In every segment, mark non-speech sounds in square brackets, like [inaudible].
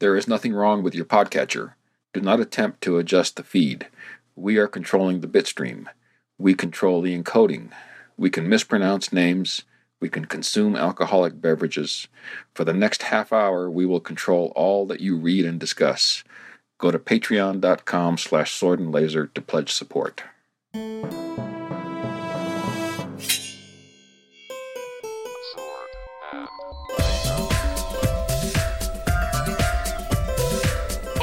There is nothing wrong with your podcatcher. Do not attempt to adjust the feed. We are controlling the bitstream. We control the encoding. We can mispronounce names. We can consume alcoholic beverages. For the next half hour, we will control all that you read and discuss. Go to patreon.com slash sword and laser to pledge support.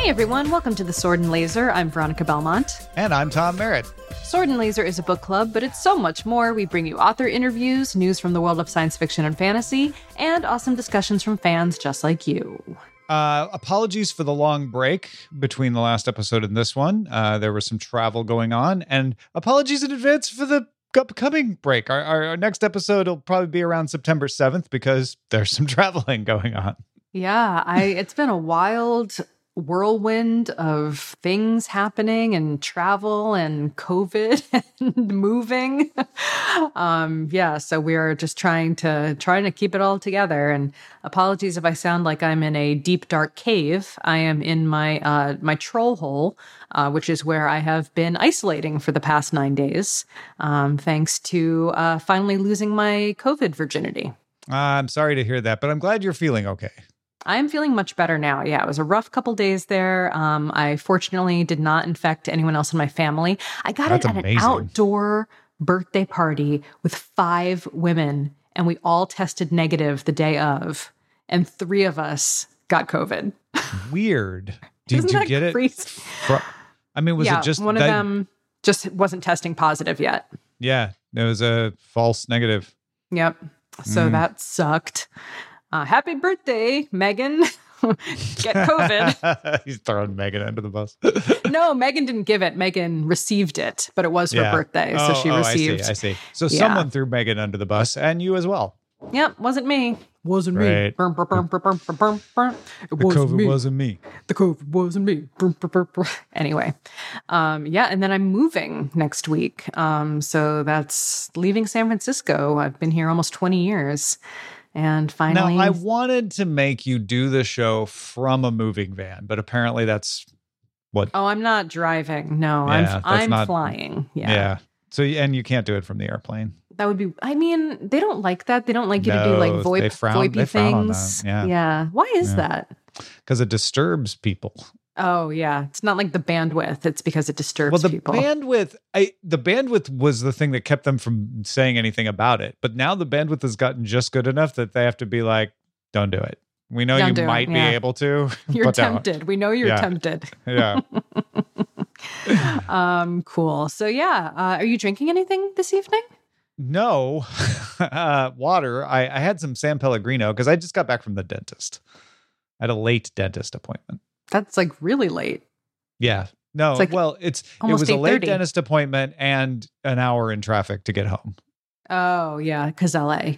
Hey everyone, welcome to the Sword and Laser. I'm Veronica Belmont. And I'm Tom Merritt. Sword and Laser is a book club, but it's so much more. We bring you author interviews, news from the world of science fiction and fantasy, and awesome discussions from fans just like you. Uh, apologies for the long break between the last episode and this one. Uh, there was some travel going on, and apologies in advance for the upcoming break. Our, our, our next episode will probably be around September 7th because there's some [laughs] traveling going on. Yeah, I it's been a wild whirlwind of things happening and travel and covid [laughs] and moving. Um yeah so we are just trying to trying to keep it all together. And apologies if i sound like i'm in a deep dark cave. I am in my uh my troll hole uh, which is where i have been isolating for the past nine days um thanks to uh finally losing my covid virginity. Uh, I'm sorry to hear that, but I'm glad you're feeling okay. I am feeling much better now. Yeah, it was a rough couple days there. Um, I fortunately did not infect anyone else in my family. I got That's it at amazing. an outdoor birthday party with five women, and we all tested negative the day of, and three of us got COVID. Weird. [laughs] Did Isn't you that get it? crazy? fro- I mean, was yeah, it just one of that- them just wasn't testing positive yet. Yeah, it was a false negative. Yep. So Mm. that sucked. Uh, happy birthday, Megan. [laughs] Get COVID. [laughs] He's throwing Megan under the bus. [laughs] no, Megan didn't give it. Megan received it, but it was her Yeah. birthday, so Oh, she oh, received. I see. I see. So Yeah. someone threw Megan under the bus, and you as well. Yep, wasn't me. Wasn't me. Right. Burm, burm, burm, burm, burm, burm, burm, burm. It The wasn't COVID me. wasn't me. The COVID wasn't me. Burm, burm, burm, burm. Anyway, um, yeah, and then I'm moving next week. Um, so that's leaving San Francisco. I've been here almost 20 years, and finally, Now, I wanted to make you do the show from a moving van, but apparently that's what. oh, I'm not driving. No, Yeah, I'm I'm not- flying. yeah. yeah. So, and you can't do it from the airplane. That would be. I mean, they don't like that. They don't like you to do No, like they frown- VoIPy they things. yeah. yeah. Why is Yeah. that? because it disturbs people. Oh yeah, it's not like the bandwidth. It's because it disturbs Well, the people. bandwidth, I the bandwidth was the thing that kept them from saying anything about it. But now the bandwidth has gotten just good enough that they have to be like, "Don't do it." We know Don't you do it, might yeah. be able to. [laughs] you're but don't." tempted. We know you're Yeah. tempted. [laughs] Yeah. [laughs] Um, cool. So yeah, uh, are you drinking anything this evening? No, uh, water. I, I had some San Pellegrino because I just got back from the dentist. I had a late dentist appointment. That's like really late. Yeah. No, It's like well, it's it was a late dentist appointment and an hour in traffic to get home. Oh yeah, because LA.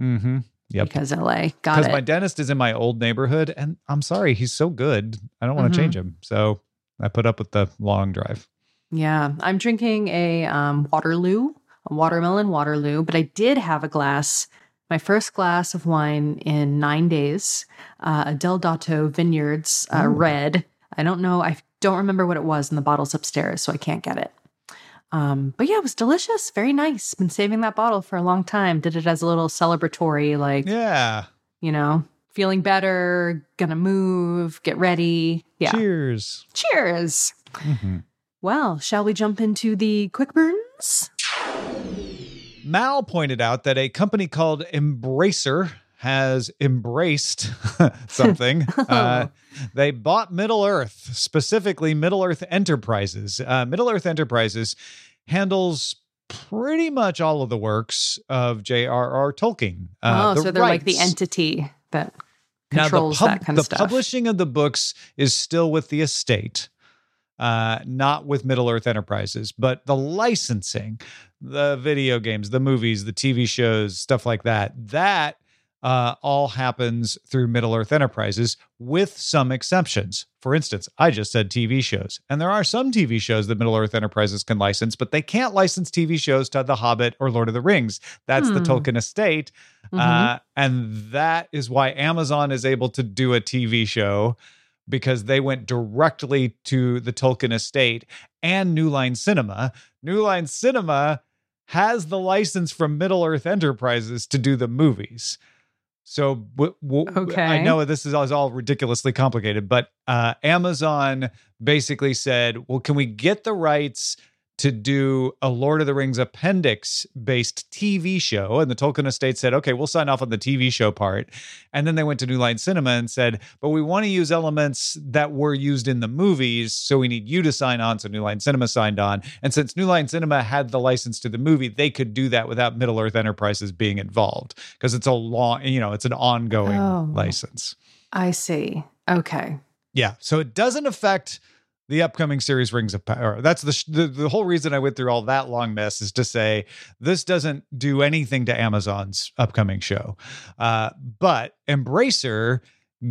Mm-hmm. Yep. Because LA. Got it. Because my dentist is in my old neighborhood, and I'm sorry, he's so good. I don't want to change him, so I put up with the long drive. yeah, I'm drinking a um, Waterloo, a watermelon Waterloo, but I did have a glass. My first glass of wine in nine days, uh, a Del Dotto Vineyards uh, red. I don't know. I don't remember what it was in the bottles upstairs, so I can't get it. Um, but yeah, it was delicious. Very nice. Been saving that bottle for a long time. Did it as a little celebratory, like, Yeah. you know, feeling better, gonna move, get ready. Yeah. Cheers. Cheers. Mhm. Well, shall we jump into the quick burns? Mal pointed out that a company called Embracer has embraced [laughs] something. [laughs] uh, they bought Middle Earth, specifically Middle Earth Enterprises. Uh, Middle Earth Enterprises handles pretty much all of the works of J.R.R. Tolkien. Uh, oh, the so they're like the entity that Now, the controls pub- that kind the of stuff. publishing of the books is still with the estate, uh, not with Middle Earth Enterprises, but the licensing, the video games, the movies, the TV shows, stuff like that, that uh, all happens through Middle Earth Enterprises with some exceptions. For instance, I just said TV shows, and there are some TV shows that Middle Earth Enterprises can license, but they can't license TV shows to The Hobbit or Lord of the Rings. That's the Hmm. Tolkien estate. Mhm. Uh, and that is why Amazon is able to do a TV show because they went directly to the Tolkien estate and New Line Cinema. New Line Cinema has the license from Middle Earth Enterprises to do the movies. So w- w- Okay. I know this is all, is all ridiculously complicated, but uh, Amazon basically said, "Well, can we get the rights to do a Lord of the Rings appendix based TV show?" And the Tolkien estate said, "Okay, we'll sign off on the TV show part." And then they went to New Line Cinema and said, "But we want to use elements that were used in the movies, so we need you to sign on." So New Line Cinema signed on, and since New Line Cinema had the license to the movie, they could do that without Middle Earth Enterprises being involved because it's a long, you know, it's an ongoing Oh. license. I see. Okay. Yeah, so it doesn't affect the upcoming series Rings of Power. That's the, sh- the the whole reason I went through all that long mess is to say this doesn't do anything to Amazon's upcoming show, uh, but Embracer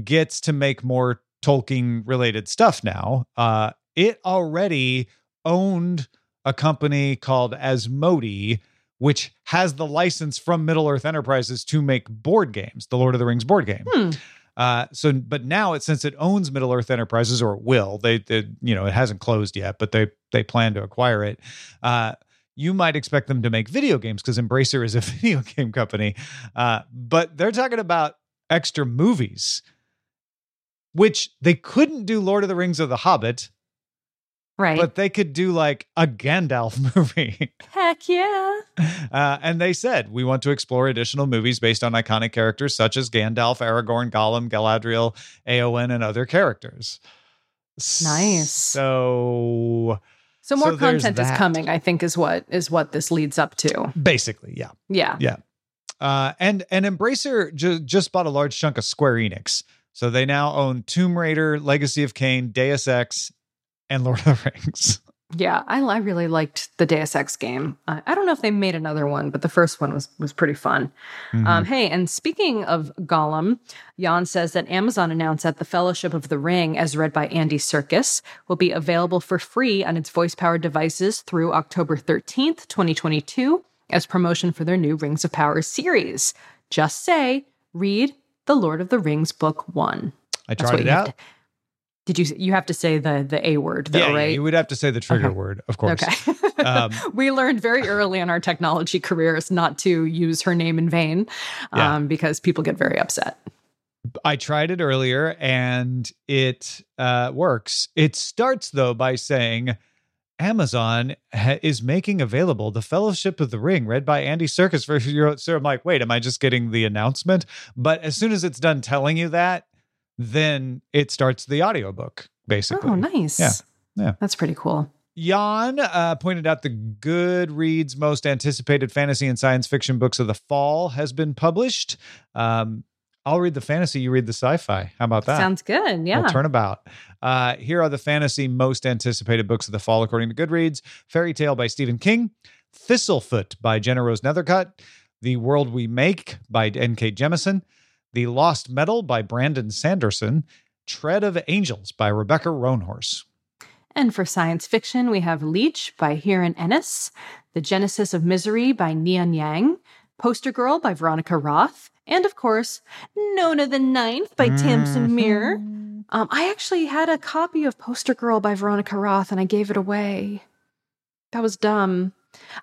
gets to make more Tolkien related stuff now. Uh, it already owned a company called Asmodee. Which has the license from Middle Earth Enterprises to make board games, the Lord of the Rings board game. Hmm. Uh, so, but now it since it owns Middle Earth Enterprises, or will, they, they, you know, it hasn't closed yet, but they they plan to acquire it. Uh, you might expect them to make video games because Embracer is a [laughs] video game company, uh, but they're talking about extra movies, which they couldn't do Lord of the Rings or The Hobbit, Right. but they could do like a Gandalf [laughs] movie. Heck yeah. Uh, and they said, we want to explore additional movies based on iconic characters such as Gandalf, Aragorn, Gollum, Galadriel, Eowyn, and other characters. Nice. So So more So content is coming, I think is what is what this leads up to. basically, yeah. Yeah. Yeah. Uh, and and Embracer ju- just bought a large chunk of Square Enix. So they now own Tomb Raider, Legacy of Kain, Deus Ex, and Lord of the Rings. Yeah, I, I really liked the Deus Ex game. Uh, I don't know if they made another one, but the first one was was pretty fun. Um, hey, and speaking of Gollum, Jan says that Amazon announced that the Fellowship of the Ring, as read by Andy Serkis, will be available for free on its voice powered devices through October 13th, 2022, as promotion for their new Rings of Power series. Just say, read The Lord of the Rings Book One. I tried it out. to- did you? You have to say the the A word though, yeah, yeah, you would have to say the trigger Okay. word, of course. Okay. Um, [laughs] we learned very early in our technology careers not to use her name in vain um, Yeah. because people get very upset. I tried it earlier and it uh, works. It starts though by saying Amazon ha- is making available the Fellowship of the Ring, read by Andy Serkis [laughs] for your. So I'm like, wait, am I just getting the announcement? But as soon as it's done telling you that, then it starts the audiobook basically. Oh, nice. Yeah. Yeah. That's pretty cool. Jan uh, pointed out the Goodreads most anticipated fantasy and science fiction books of the fall has been published. Um, I'll read the fantasy, you read the sci-fi. How about that? Sounds good. Yeah. We'll turn about. Uh, here are the fantasy most anticipated books of the fall, according to Goodreads Fairy Tale by Stephen King, Thistlefoot by Jenna Rose Nethercott, The World We Make by N.K. Jemisin, The Lost Metal by Brandon Sanderson, Tread of Angels by Rebecca Roanhorse. And for science fiction, we have Leech by Hiron Ennes, The Genesis of Misery by Neon Yang, Poster Girl by Veronica Roth, and of course, Nona the Ninth by Tamsyn Muir. Um, I actually had a copy of Poster Girl by Veronica Roth and I gave it away. That was dumb.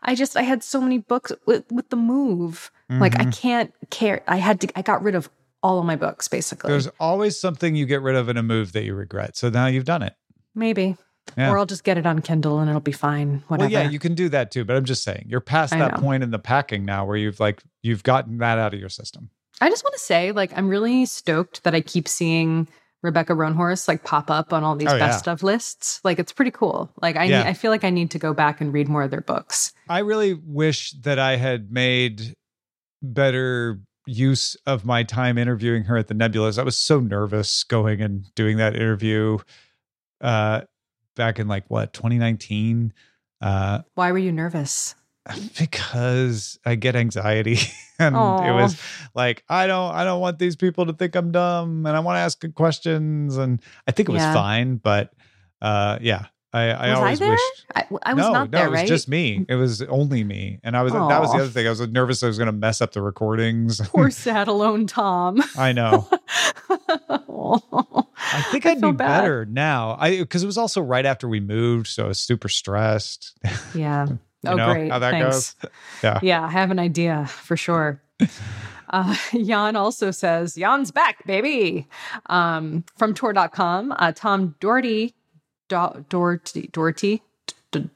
I just I had so many books with with the move. Like I can't care. I had to I got rid of all of my books basically. There's always something you get rid of in a move that you regret. So now you've done it. Maybe. Yeah. Or I'll just get it on Kindle and it'll be fine. Whatever. Well, yeah, you can do that too. But I'm just saying, you're past I that know. point in the packing now where you've like you've gotten that out of your system. I just want to say, like, I'm really stoked that I keep seeing Rebecca Roanhorse like pop up on all these Oh, yeah. best of lists. Like, it's pretty cool. Like, I Yeah. need, I feel like I need to go back and read more of their books. I really wish that I had made better use of my time interviewing her at the Nebulas. I was so nervous going and doing that interview uh back in like what 2019 uh Why were you nervous? because I get anxiety [laughs] and it was like I don't I don't want these people to think I'm dumb and I want to ask good questions and I think it was Yeah. fine but uh yeah I, I Was I always there? wish I, I was no, not no, there, it was just me. It was only me, and I was that was the other thing. I was nervous I was going to mess up the recordings. [laughs] Poor [laughs] sad alone Tom. I know. [laughs] I think I I'd feel be bad. better now. I because it was also right after we moved, so I was super stressed. Yeah. Oh, great. how that Thanks. goes? Yeah. Yeah, I have an idea for sure. Uh, Jan also says, Jan's back, baby. Um, from Tor.com, uh, Tom Doherty, Do- Doherty, Doherty,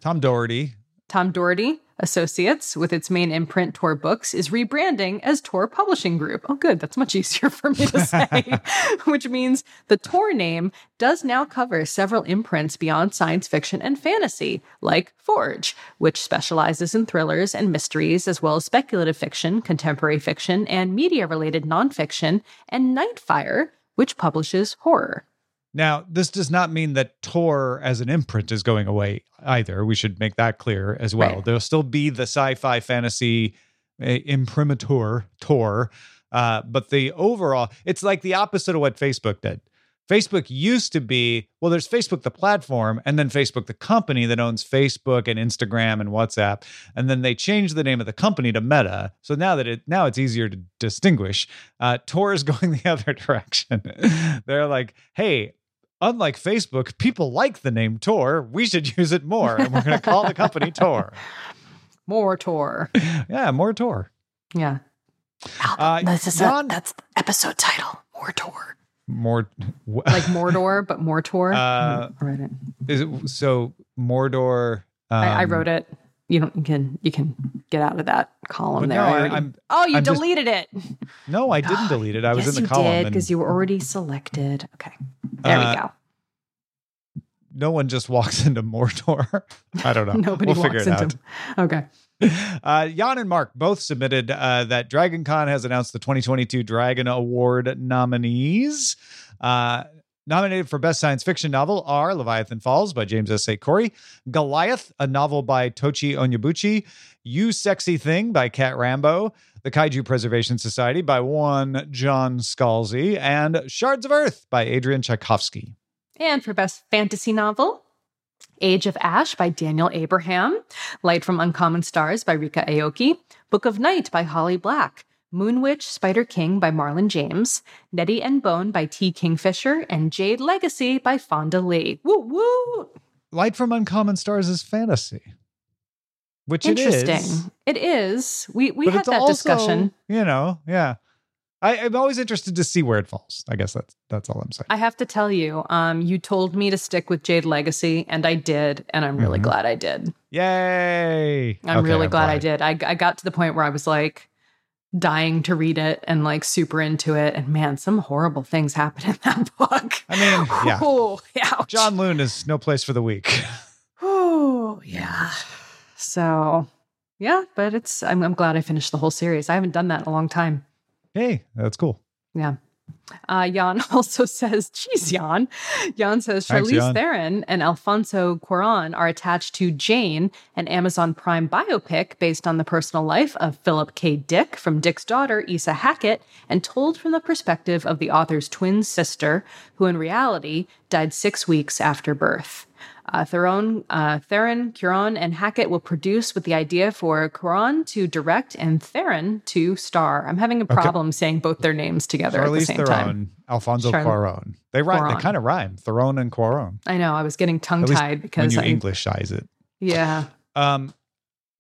Tom Doherty. Tom Doherty Associates, with its main imprint Tor Books, is rebranding as Tor Publishing Group. Oh, good. That's much easier for me to say, [laughs] which means the Tor name does now cover several imprints beyond science fiction and fantasy, like Forge, which specializes in thrillers and mysteries, as well as speculative fiction, contemporary fiction, and media related nonfiction, and Nightfire, which publishes horror. Now, this does not mean that Tor as an imprint is going away either. We should make that clear as well. Right. There'll still be the sci-fi fantasy uh, imprimatur Tor, uh, but the overall, it's like the opposite of what Facebook did. Facebook used to be well, there's Facebook the platform, and then Facebook the company that owns Facebook and Instagram and WhatsApp, and then they changed the name of the company to Meta. So now that it now it's easier to distinguish. Uh, Tor is [laughs] going the other direction. They're like, hey, unlike Facebook, people like the name Tor. We should [laughs] use it more, and we're going to call the company [laughs] Tor. More Tor. Yeah, more Tor. Yeah. Uh, This is Jan- that's the episode title. More Tor. More wh- Like Mordor, but more Tor. Uh, I wrote it. is it so Mordor? Um, I, I wrote it. You don't. You can. You can get out of that column there. no, I I, already- I'm oh, you I'm just- deleted it. no, I didn't [gasps] delete it. I was yes, in the you column, because you were already selected. Okay, there Uh, we go. no one just walks [laughs] into Mordor. I don't know. [laughs] Nobody we'll figure walks it out. into. Okay. [laughs] Uh, Jan and Mark both submitted uh, that Dragon Con has announced the 2022 Dragon Award nominees. Uh, nominated for Best Science Fiction Novel are Leviathan Falls by James S. A. Corey, Goliath, a novel by Tochi Onyebuchi, You Sexy Thing by Cat Rambo, The Kaiju Preservation Society by one John Scalzi, and Shards of Earth by Adrian Tchaikovsky. And for best fantasy novel, Age of Ash by Daniel Abraham, Light from Uncommon Stars by Ryka Aoki, Book of Night by Holly Black, Moon Witch Spider King by Marlon James, Nettle and Bone by T. Kingfisher, and Jade Legacy by Fonda Lee. Woo woo! Light from Uncommon Stars is fantasy. Which it is. Interesting. It is. We we but had that also, discussion. You know, yeah. I, I'm always interested to see where it falls. I guess that's that's all I'm saying. I have to tell you, um, you told me to stick with Jade Legacy, and I did, and I'm really Mhm. glad I did. Yay! I'm Okay, really glad, I did. I, I got to the point where I was like dying to read it and like super into it. And man, some horrible things happen in that [laughs] book. I mean, yeah. Oh, ouch. Janloon is no place for the weak. [laughs] Oh, yeah. So, yeah, but it's, I'm, I'm glad I finished the whole series. I haven't done that in a long time. hey, that's cool. Yeah. Uh, Jan [laughs] also says, geez, Jan. Jan says Thanks, Charlize Jan. Theron and Alfonso Cuaron are attached to Jane, an Amazon Prime biopic based on the personal life of Philip K. Dick from Dick's daughter, Isa Hackett, and told from the perspective of the author's twin sister, who in reality died six weeks after birth. Uh, Theron, uh, Theron, Cuaron, and Hackett will produce with the idea for Cuaron to direct and Theron to star. I'm having a problem saying both their names together at the Charlize same Theron, time. Alfonso Charli- Cuaron. They rhyme. Cuarón. They kind of rhyme. Theron and Cuaron. I know I was getting tongue tied when because you I, Englishize it. yeah, [laughs] Um,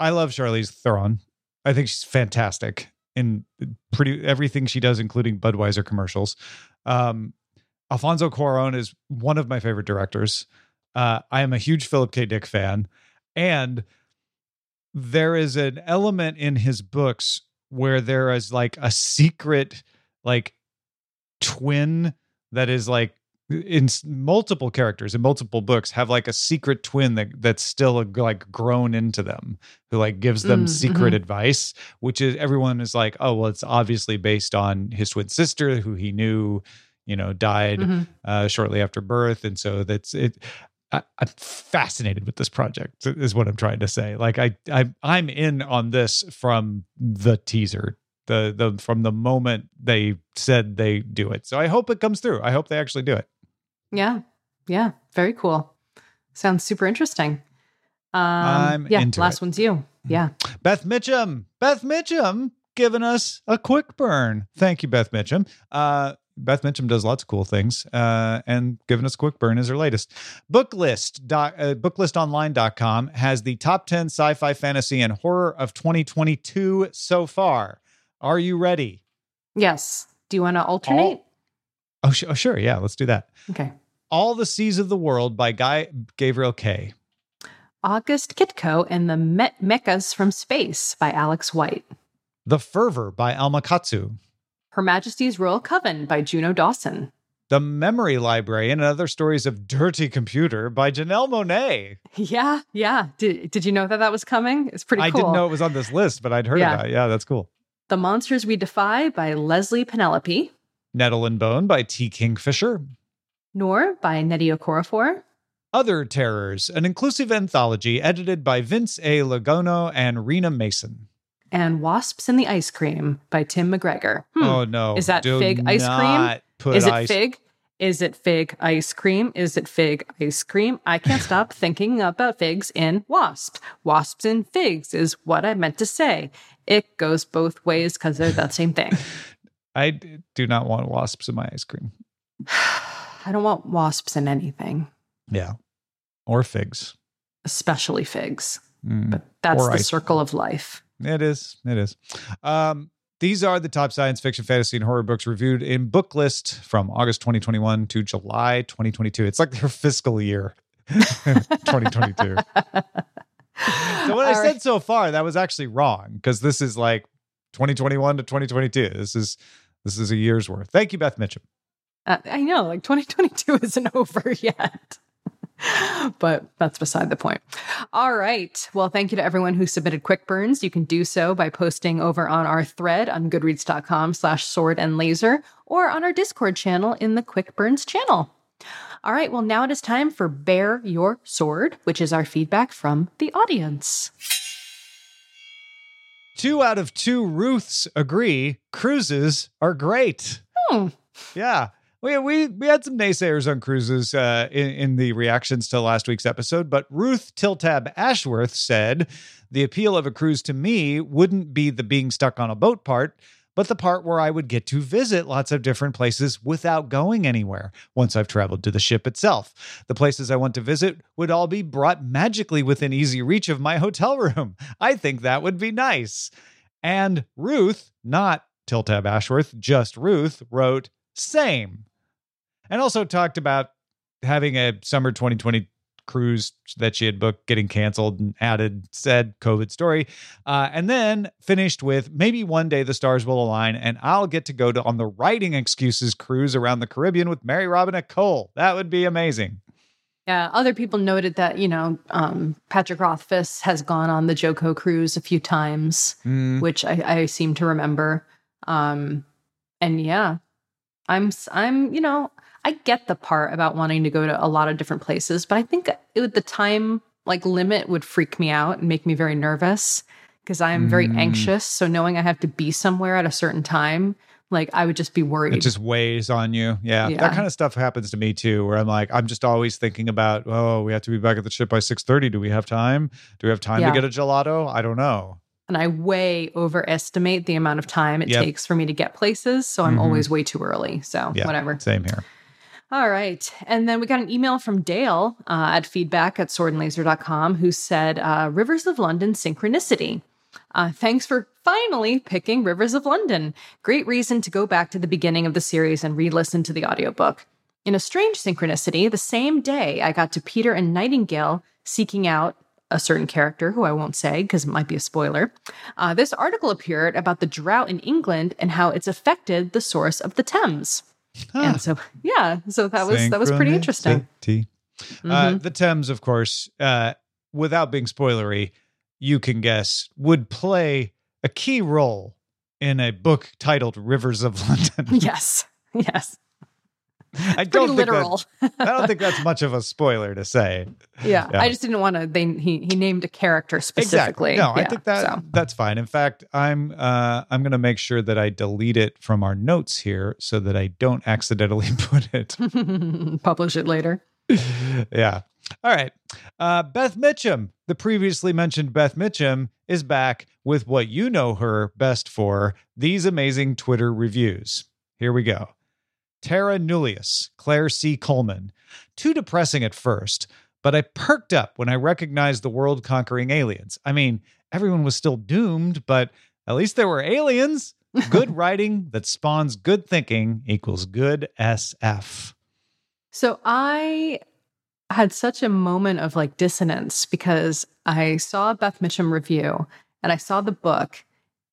I love Charlize Theron. I think she's fantastic in pretty everything she does, including Budweiser commercials. Um, Alfonso Cuarón is one of my favorite directors. Uh, I am a huge Philip K. Dick fan, and there is an element in his books where there is like a secret, like twin that is like in multiple characters in multiple books have like a secret twin that that's still like grown into them who like gives them Mm, secret advice which is everyone is like oh well it's obviously based on his twin sister who he knew you know died Mhm. uh, shortly after birth and so that's it I, i'm fascinated with this project is what i'm trying to say like i, I i'm in on this from the teaser the the from the moment they said they do it so i hope it comes through i hope they actually do it yeah, yeah, very cool. Sounds super interesting. Um, I'm yeah, into last it. one's you. Yeah, Beth Mitchum. Beth Mitchum giving us a quick burn. Thank you, Beth Mitchum. Uh, Beth Mitchum does lots of cool things, uh, and giving us a quick burn is her latest. Booklist, doc, uh, booklistonline.com has the top 10 sci fi, fantasy, and horror of 2022 so far. Are you ready? Yes. Do you want to alternate? Oh, sh- oh, sure. Yeah, let's do that. Okay. All the Seas of the World by Guy Gabriel Kay. August Kitko and the Me- Mechas from Space by Alex White. The Fervor by Alma Katsu. Her Majesty's Royal Coven by Juno Dawson. The Memory Library and Other Stories of Dirty Computer by Janelle Monáe. Yeah, yeah. Did, did you know that that was coming? It's pretty cool. I didn't know it was on this list, but I'd heard Yeah. about it. Yeah, that's cool. The Monsters We Defy by Leslie Penelope. Nettle and Bone by T. Kingfisher. Noor by Nnedi Okorafor. Other Terrors, an inclusive anthology edited by Vince A. Liaguno and Rena Mason. And Wasps in the Ice Cream by Tim McGregor. Hmm. Oh no. Is that Do fig ice cream? Is it ice- fig? Is it fig ice cream? Is it fig ice cream? I can't [laughs] stop thinking about figs in wasps. Wasps in figs is what I meant to say. It goes both ways because they're the same thing. [laughs] I do not want wasps in my ice cream. [sighs] I don't want wasps in anything, Yeah. Or figs. especially figs. Mm. But that's Or the ice circle of life. It is. It is. Um, these are the top science fiction, fantasy, and horror books reviewed in book list from August 2021 to July 2022. It's like their fiscal year, [laughs] 2022. So what I All said right. so far, that was actually wrong because this is like 2021 to 2022. This is this is a year's worth. Thank you, Beth Mitchum. Uh, I know, like 2022 [laughs] isn't over yet. [laughs] but that's beside the point. All right. Well, thank you to everyone who submitted quick burns. You can do so by posting over on our thread on goodreads.com slash sword and laser or on our Discord channel in the quick burns channel. All right. Well, now it is time for Bear Your Sword, which is our feedback from the audience. Two out of two Ruths agree cruises are great. Hmm. Yeah. We, we we had some naysayers on cruises uh, in, in the reactions to last week's episode, but Ruth Tiltab Ashworth said the appeal of a cruise to me wouldn't be the being stuck on a boat part, but the part where I would get to visit lots of different places without going anywhere once I've traveled to the ship itself. The places I want to visit would all be brought magically within easy reach of my hotel room. I think that would be nice. And Ruth, not Tiltab Ashworth, just Ruth, wrote, same. And also talked about having a summer 2020 cruise that she had booked getting canceled and added said COVID story. Uh, and then finished with maybe one day the stars will align and I'll get to go to on the writing excuses cruise around the Caribbean with Mary Robinette Kowal. That would be amazing. Yeah, other people noted that, you know, um, Patrick Rothfuss has gone on the JoCo cruise a few times. Mm, which I, I seem to remember. Um, and yeah, I'm I'm you know I get the part about wanting to go to a lot of different places, but I think it would the time like limit would freak me out and make me very nervous because I am very Mm. anxious. So knowing I have to be somewhere at a certain time, like I would just be worried. It just weighs on you. Yeah, Yeah. That kind of stuff happens to me too, where I'm like, I'm just always thinking about, oh, we have to be back at the ship by 6:30. Do we have time? Do we have time Yeah. to get a gelato? I don't know. And I way overestimate the amount of time it Yep. takes for me to get places. So I'm Mhm. always way too early. So Yeah. whatever. Same here. All right. And then we got an email from Dale uh, at feedback at swordandlaser.com who said, uh, Rivers of London Synchronicity. Uh, thanks for finally picking Rivers of London. Great reason to go back to the beginning of the series and re listen to the audiobook. In a strange synchronicity, the same day I got to Peter and Nightingale seeking out a certain character who I won't say because it might be a spoiler. Uh, this article appeared about the drought in England and how it's affected the source of the Thames. And so, yeah, so that was that was pretty interesting. Synchronicity. Uh, the Thames, of course, uh, without being spoilery, you can guess, would play a key role in a book titled Rivers of [laughs] London. Yes, yes, [laughs] I don't think literal. that, [laughs] I don't think that's much of a spoiler to say. yeah. Yeah. I just didn't want to. They he he named a character specifically. No, I think that so. that's fine. In fact, I'm uh, I'm going to make sure that I delete it from our notes here so that I don't accidentally [laughs] put it. publish it later. yeah. All right. Uh, Beth Mitchum, the previously mentioned Beth Mitchum, is back with what you know her best for these amazing Twitter reviews. Here we go. Terra Nullius, Claire C. Coleman. Too depressing at first, but I perked up when I recognized the world conquering aliens. I mean, everyone was still doomed, but at least there were aliens. [laughs] Good writing that spawns good thinking equals good SF. So I had such a moment of like dissonance because I saw Beth Mitchum review and I saw the book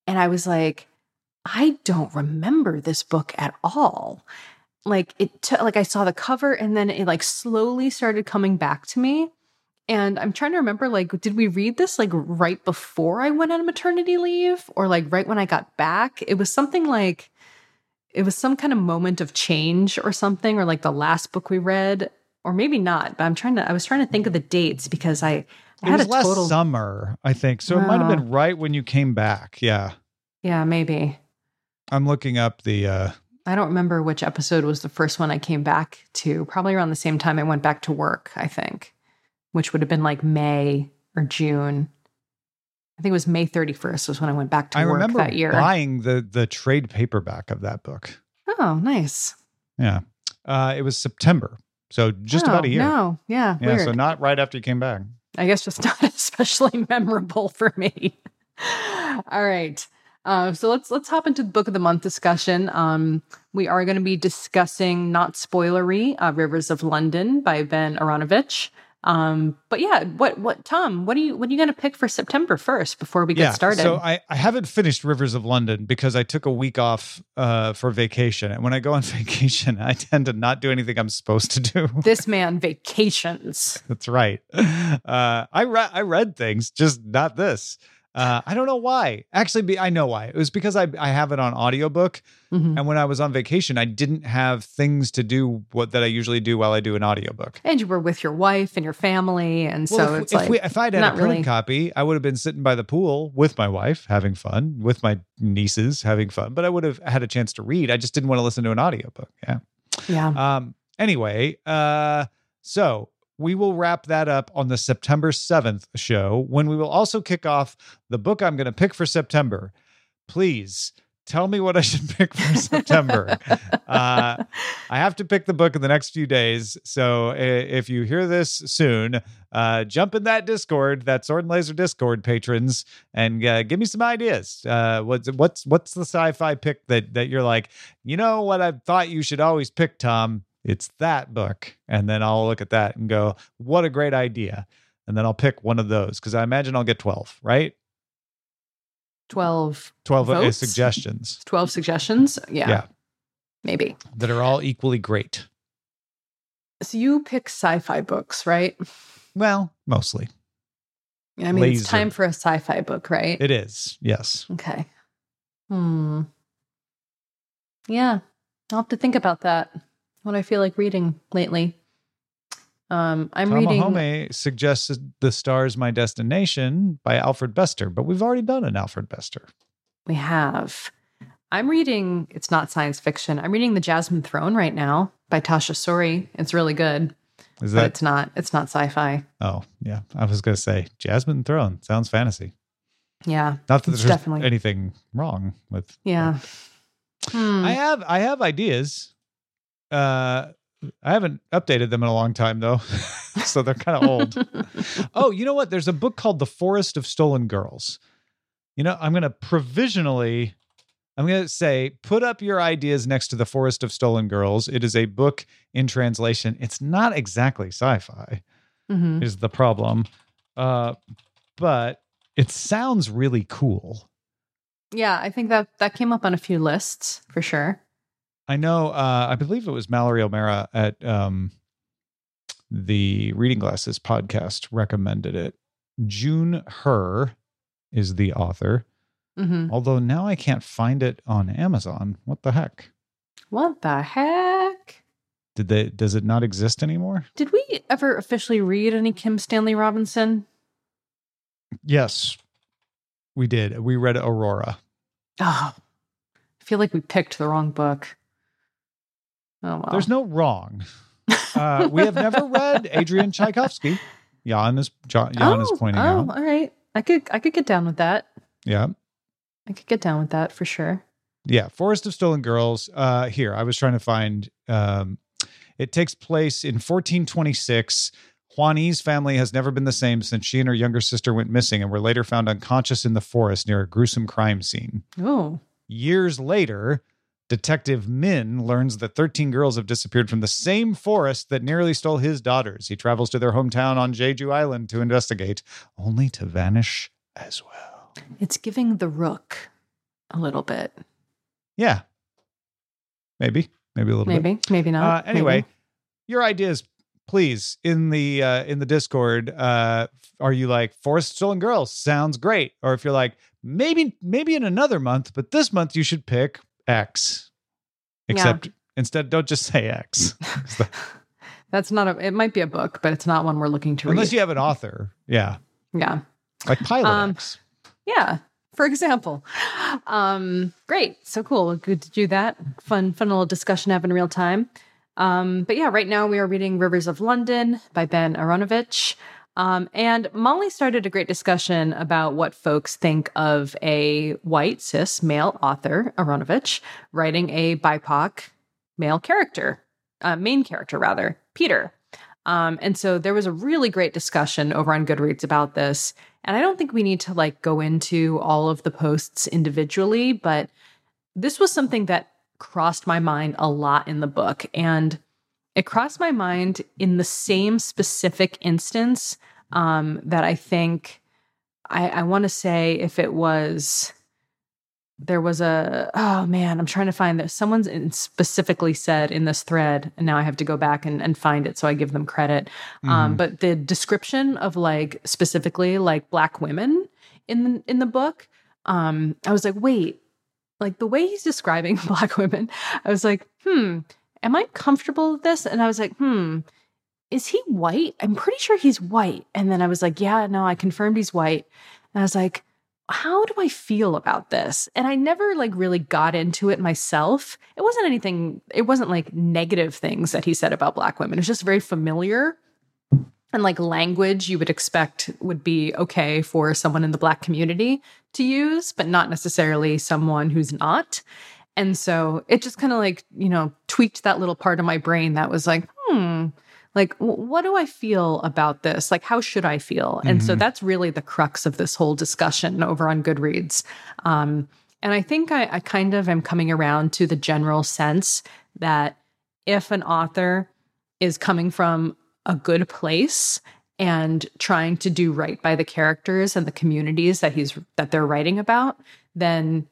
and I was like, I don't remember this book at all. Like it took like I saw the cover and then it like slowly started coming back to me. And I'm trying to remember like did we read this like right before I went on maternity leave or like right when I got back? It was something like it was some kind of moment of change or something or like the last book we read or maybe not, but I'm trying to I was trying to think of the dates because I, I It had was a last total summer, I think. So it might have been right when you came back. Yeah. Yeah, maybe. I'm looking up the uh I don't remember which episode was the first one I came back to. Probably around the same time I went back to work, I think, which would have been like May or June. I think it was May 31st was when I went back to I work that year. buying the the trade paperback of that book. Oh, nice. Yeah. Uh it was September. So just Oh, about a year. No, yeah, Yeah, weird. so not right after you came back. I guess just [laughs] not especially memorable for me. All right. Uh, so let's let's hop into the book of the month discussion. Um, we are going to be discussing not spoilery, uh, "Rivers of London" by Ben Aaronovitch. Um, but yeah, what what Tom? What are you what are you going to pick for September first before we get started? So I, I haven't finished Rivers of London because I took a week off uh, for vacation. And when I go on [laughs] vacation, I tend to not do anything I'm supposed to do. [laughs] this man vacations. That's right. Uh, I read I read things, just not this. Uh, I don't know why. Actually, be, I know why. It was because I I have it on audiobook, Mhm. and when I was on vacation, I didn't have things to do what that I usually do while I do an audiobook. And you were with your wife and your family, and so if, it's if like we, if I'd had a not printed really- copy, I would have been sitting by the pool with my wife having fun, with my nieces having fun, but I would have had a chance to read. I just didn't want to listen to an audiobook. Yeah. yeah. Um, anyway, uh, so we will wrap that up on the September 7th show when we will also kick off the book I'm going to pick for September. Please tell me what I should [laughs] pick for September. [laughs] uh, I have to pick the book in the next few days. So if you hear this soon, uh, jump in that Discord, that Sword and Laser Discord patrons, and uh, give me some ideas. Uh, what's what's what's the sci-fi pick that that you're like, you know what I thought you should always pick, Tom? It's that book, and then I'll look at that and go, what a great idea, and then I'll pick one of those because I imagine I'll get twelve, right? 12, Twelve uh, Votes? suggestions. 12 suggestions. Yeah, Yeah. maybe. that are all equally great. So you pick sci-fi books, right? Well, mostly I mean, it's time for a sci-fi book, right? it is. Yes. okay. Hmm. Yeah, I'll have to think about that. What I feel like reading lately. Um, I'm reading. Tamahome suggested "The Stars My Destination" by Alfred Bester, but we've already done an Alfred Bester. We have. I'm reading. It's not science fiction. I'm reading *The Jasmine Throne* right now by Tasha Suri. It's really good, Is but that? it's not. It's not sci-fi. Oh, yeah. I was going to say Jasmine Throne sounds fantasy. Yeah, Not that there's definitely- anything wrong with. yeah. Hmm. I have I have ideas. Uh, I haven't updated them in a long time though, [laughs] so they're kind of old. [laughs] oh, you know what? There's a book called The Forest of Stolen Girls. You know, I'm going to provisionally, I'm going to say, put up your ideas next to The Forest of Stolen Girls. It is a book in translation. It's not exactly sci fi, Mhm. is the problem. Uh, but it sounds really cool. Yeah, I think that that came up on a few lists for sure. I know, uh, I believe it was Mallory O'Meara at um, the Reading Glasses podcast recommended it. June Hur is the author. hmm Although now I can't find it on Amazon. What the heck? What the heck? Did they does it not exist anymore? Did we ever officially read any Kim Stanley Robinson? Yes. We did. We read Aurora. Oh, I feel like we picked the wrong book. Oh well. There's no wrong. Uh, we have never read Adrian Tchaikovsky. Jan is Jan, Jan is Oh, pointing oh, out. all right. I could I could get down with that. Yeah. I could get down with that for sure. Yeah, Forest of Stolen Girls. Uh, here, I was trying to find. Um, it takes place in 1426. Hwani's family has never been the same since she and her younger sister went missing and were later found unconscious in the forest near a gruesome crime scene. Oh, Years later, Detective Min learns that 13 girls have disappeared from the same forest that nearly stole his daughters. He travels to their hometown on Jeju Island to investigate, only to vanish as well. it's giving the rook a little bit. Yeah. Maybe. Maybe a little bit. Maybe, maybe Uh, not. anyway, Maybe. your ideas, please, in the uh, in the Discord. Uh, are you like Forest Stolen Girls? Sounds great. Or if you're like maybe maybe in another month, but this month you should pick X. Except instead, don't just say X. [laughs] that's not a. It might be a book, but it's not one we're looking to Unless read. Unless you have an author. Yeah. yeah, Like Pilot Um, X. yeah. For example, um, great, so cool, good to do that. Fun, fun little discussion have in real time. Um, but yeah, right now we are reading Rivers of London by Ben Aaronovitch. Um, and Molly started a great discussion about what folks think of a white cis male author, Aaronovitch, writing a BIPOC male character, uh, main character rather, Peter. Um, and so there was a really great discussion over on Goodreads about this. And I don't think we need to like go into all of the posts individually, but this was something that crossed my mind a lot in the book. And it crossed my mind in the same specific instance um, that I think I, I want to say if it was there was a oh man i'm trying to find that someone's in- specifically said in this thread and now i have to go back and, and find it so i give them credit um, Mhm. but the description of like specifically like black women in the, in the book um, i was like wait like the way he's describing [laughs] black women i was like hmm am i comfortable with this and i was like hmm is he white i'm pretty sure he's white and then i was like yeah no i confirmed he's white and i was like how do I feel about this? And I never like really got into it myself. It wasn't anything, it wasn't like negative things that he said about black women. It was just very familiar and like language you would expect would be okay for someone in the black community to use, but not necessarily someone who's not. And so it just kind of like, you know, tweaked that little part of my brain that was like, hmm, like w- what do i feel about this? Like how should i feel? And so Mhm. that's really the crux of this whole discussion over on goodreads. Um, and i think I, I kind of am coming around to the general sense that if an author is coming from a good place and trying to do right by the characters and the communities that he's that they're writing about then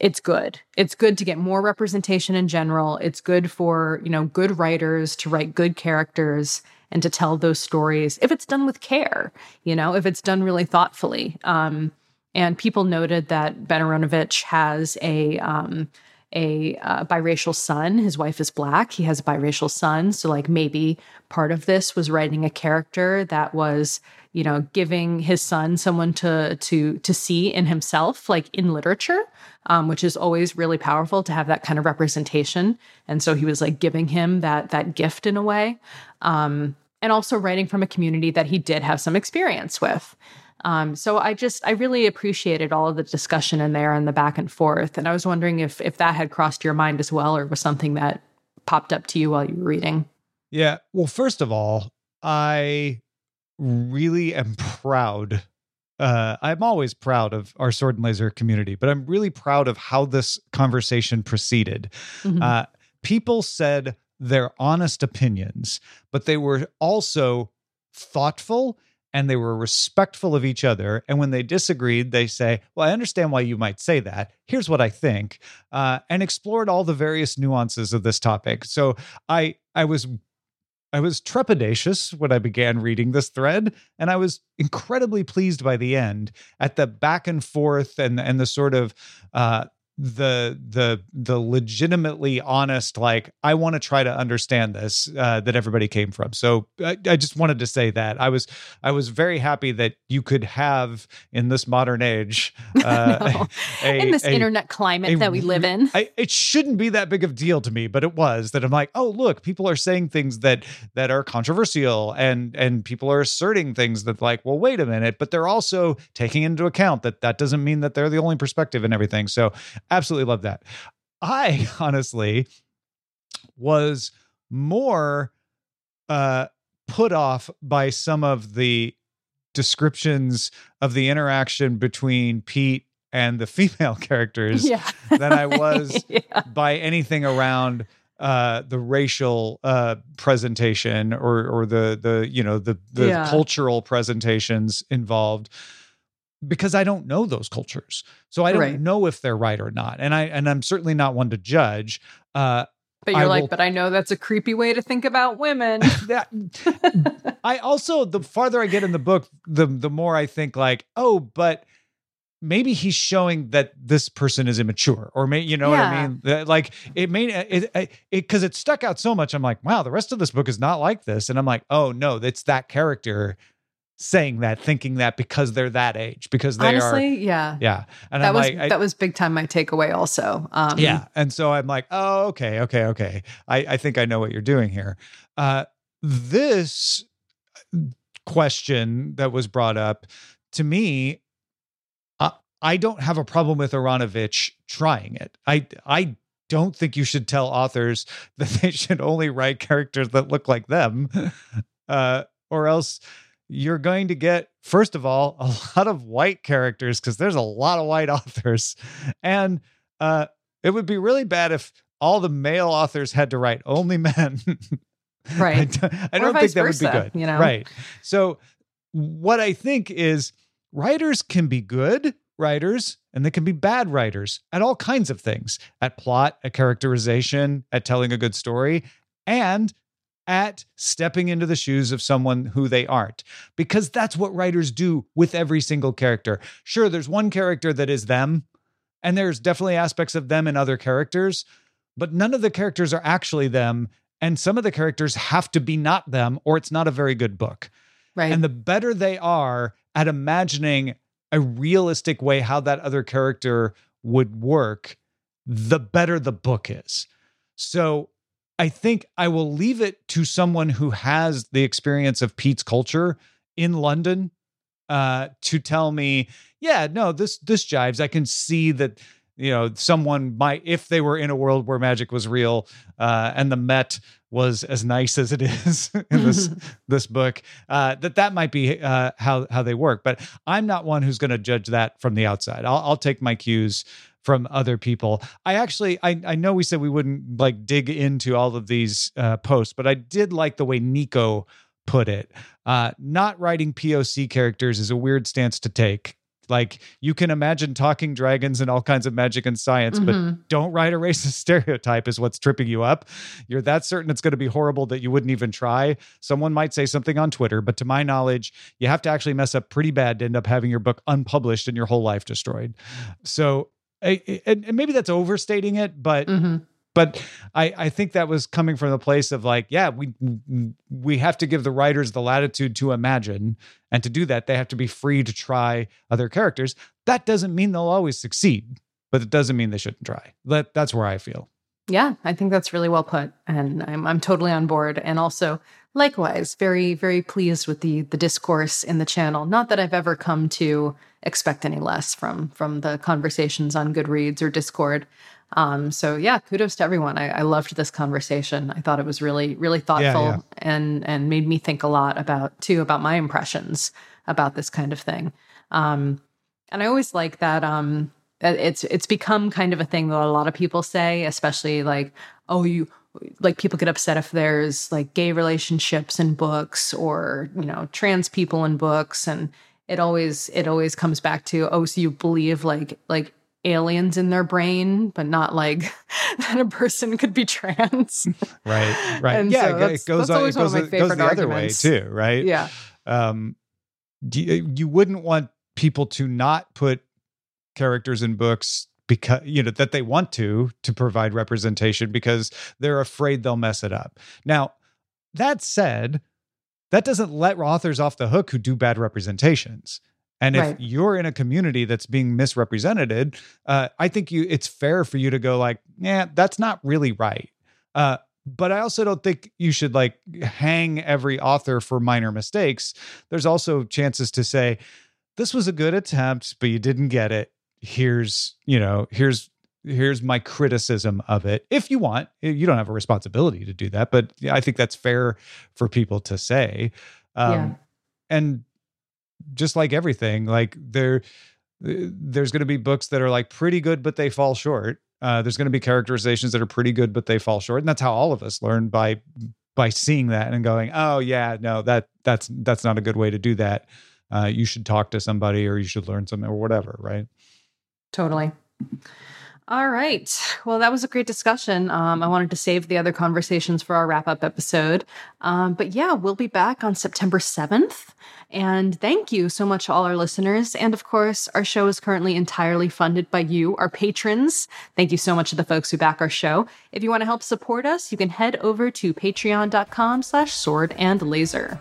it's good. It's good to get more representation in general. It's good for, you know, good writers to write good characters and to tell those stories if it's done with care, you know, if it's done really thoughtfully. Um, and people noted that Ben Aaronovitch has a um, a uh, biracial son. His wife is black. He has a biracial son. So, like, maybe part of this was writing a character that was, you know, giving his son someone to to to see in himself, like in literature, um, which is always really powerful to have that kind of representation. And so he was like giving him that that gift in a way, um, and also writing from a community that he did have some experience with. Um, so I just I really appreciated all of the discussion in there and the back and forth. And I was wondering if if that had crossed your mind as well, or was something that popped up to you while you were reading. Yeah. Well, first of all, I really am proud. Uh, I'm always proud of our sword and laser community, but I'm really proud of how this conversation proceeded. Mhm. Uh, people said their honest opinions, but they were also thoughtful and they were respectful of each other. And when they disagreed, they say, Well, I understand why you might say that. Here's what I think, uh, and explored all the various nuances of this topic. So I, I was. I was trepidatious when I began reading this thread, and I was incredibly pleased by the end at the back and forth and and the sort of uh, the the the legitimately honest like i want to try to understand this uh, that everybody came from so I, I just wanted to say that i was i was very happy that you could have in this modern age [laughs] uh, No. [laughs] a- in this a- internet climate a that we live in. I, it shouldn't be that big of a deal to me, but it was that I'm like, oh look, people are saying things that that are controversial, and and people are asserting things that like, well, wait a minute, but they're also taking into account that that doesn't mean that they're the only perspective and everything. So absolutely love that. I [laughs] honestly was more uh, put off by some of the descriptions of the interaction between Pete and the [laughs] female characters Yeah. than I [laughs] was yeah. by anything around uh the racial uh presentation or or the the you know the the Yeah. cultural presentations involved because I don't know those cultures. So I don't Right. know if they're right or not. And I and I'm certainly not one to judge. Uh But you're I like, will- but I know that's a creepy way to think about women. [laughs] that I also the farther I get in the book, the the more I think like, oh, but maybe he's showing that this person is immature, or may you know what I mean? Like it may it it because it, stuck out so much. I'm like, wow, the rest of this book is not like this, and I'm like, oh no, it's that character saying that, thinking that because they're that age, because they are, Honestly, yeah. yeah. And That I'm was like, I- that was big time my takeaway also. Um yeah. And so I'm like, oh, okay, okay, okay. I, I think I know what you're doing here. Uh, this question that was brought up to me, I, I don't have a problem with Aaronovitch trying it. I, I don't think you should tell authors [laughs] that they should only write characters that look like them, [laughs] uh, or else you're going to get, first of all, a [laughs] lot of white characters because there's a lot of white [laughs] authors. And uh, it would be really bad if all the male authors had to write only men. [laughs] I Right. I don't think that would be good. you know? Right. So, what I think is writers can be good writers and they can be bad writers at all kinds of things at plot, at characterization, at telling a good story, and at stepping into the shoes of someone who they aren't. Because that's what writers do with every single character. Sure, there's one character that is them, and there's definitely aspects of them in other characters, but none of the characters are actually them. And some of the characters have to be not them, or it's not a very good book. Right. And the better they are at imagining a realistic way how that other character would work, the better the book is. So I think I will leave it to someone who has the experience of Pete's culture in London uh, to tell me, yeah, no, this this jives. I can see that you know someone might if they were in a world where magic was real uh, and the Met was as nice as it [laughs] is in this [laughs] this book uh, that that might be uh, how how they work. But I'm not one who's going to judge that from the outside. I'll, I'll take my cues from other people. I actually I I know we said we wouldn't like dig into all of these uh, posts, but I did like the way Nico put it. Uh, not writing POC characters is a weird stance to take. Like you can imagine talking dragons and all kinds of magic and science, but Mhm. don't write a [laughs] racist stereotype is what's tripping you up. You're that certain it's going to be horrible that you wouldn't even try. Someone might say something on Twitter, but to my knowledge, you have to actually mess up pretty bad to end up having your book unpublished and your whole life destroyed. So, I- and and maybe that's overstating it, but Mhm. but I, I think that was coming from the place of like, yeah, we we have to give the writers the latitude to imagine, and to do that, they have to be free to try other characters. That doesn't mean they'll always succeed, but it doesn't mean they shouldn't try. That that's where I feel. Yeah, I think that's really well put, and I'm I'm totally on board. And also, likewise, very very pleased with the the discourse in the channel. Not that I've ever come to expect any less from from the conversations on Goodreads or Discord. Um, so yeah, kudos to everyone. I, I loved this conversation. I thought it was really really thoughtful yeah. and and made me think a lot about too about my impressions about this kind of thing. Um, and I always like that. Um, that it's it's become kind of a thing that a lot of people say, especially like, oh, you like people get upset if there's like gay relationships in books or you know trans people in books, and it always it always comes back to oh, so you believe like like aliens in their brain, but not like [laughs] that a person could be trans. [laughs] Right, right. And yeah, so it goes that's on, it always one of my it goes favorite the other way too, right? yeah, um you, you wouldn't want people to not put characters in books because you know that they want to to provide representation because they're afraid they'll mess it up now that said that doesn't let authors off the hook who do bad representations and if Right. you're in a community that's being misrepresented uh, i think you it's fair for you to go like yeah that's not really right uh, but I also don't think you should like hang every author for minor mistakes. There's also chances to say, this was a good attempt, but you didn't get it. Here's, you know, here's here's my criticism of it. If you want, you don't have a responsibility to do that, but I think that's fair for people to say. Um, Yeah. And just like everything, like there, there's going to be books that are like pretty good, but they fall short. Uh, there's going to be characterizations that are pretty good, but they fall short, and that's how all of us learn by by seeing that and going, "Oh yeah, no that that's that's not a good way to do that." Uh, you should talk to somebody, or you should learn something, or whatever, right? Totally. All right. Well, that was a great discussion. Um, I wanted to save the other conversations for our wrap up episode. Um, but yeah, we'll be back on September 7th. And thank you so much to all our listeners. And of course, our show is currently entirely funded by you, our patrons. Thank you so much to the folks who back our show. If you want to help support us, you can head over to patreon.com slash sword and laser.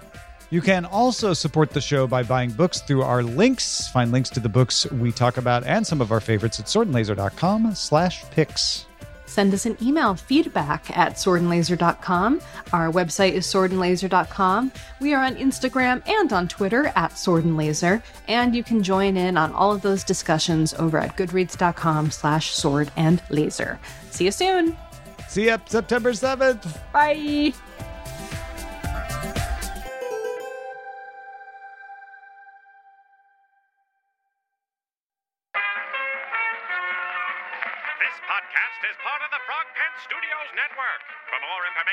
You can also support the show by buying books through our links. Find links to the books we talk about and some of our favorites at swordandlaser.com slash picks. Send us an email, feedback at swordandlaser.com. Our website is swordandlaser.com. We are on Instagram and on Twitter at swordandlaser. And you can join in on all of those discussions over at goodreads.com slash sword and laser. See you soon. See you September 7th. Bye.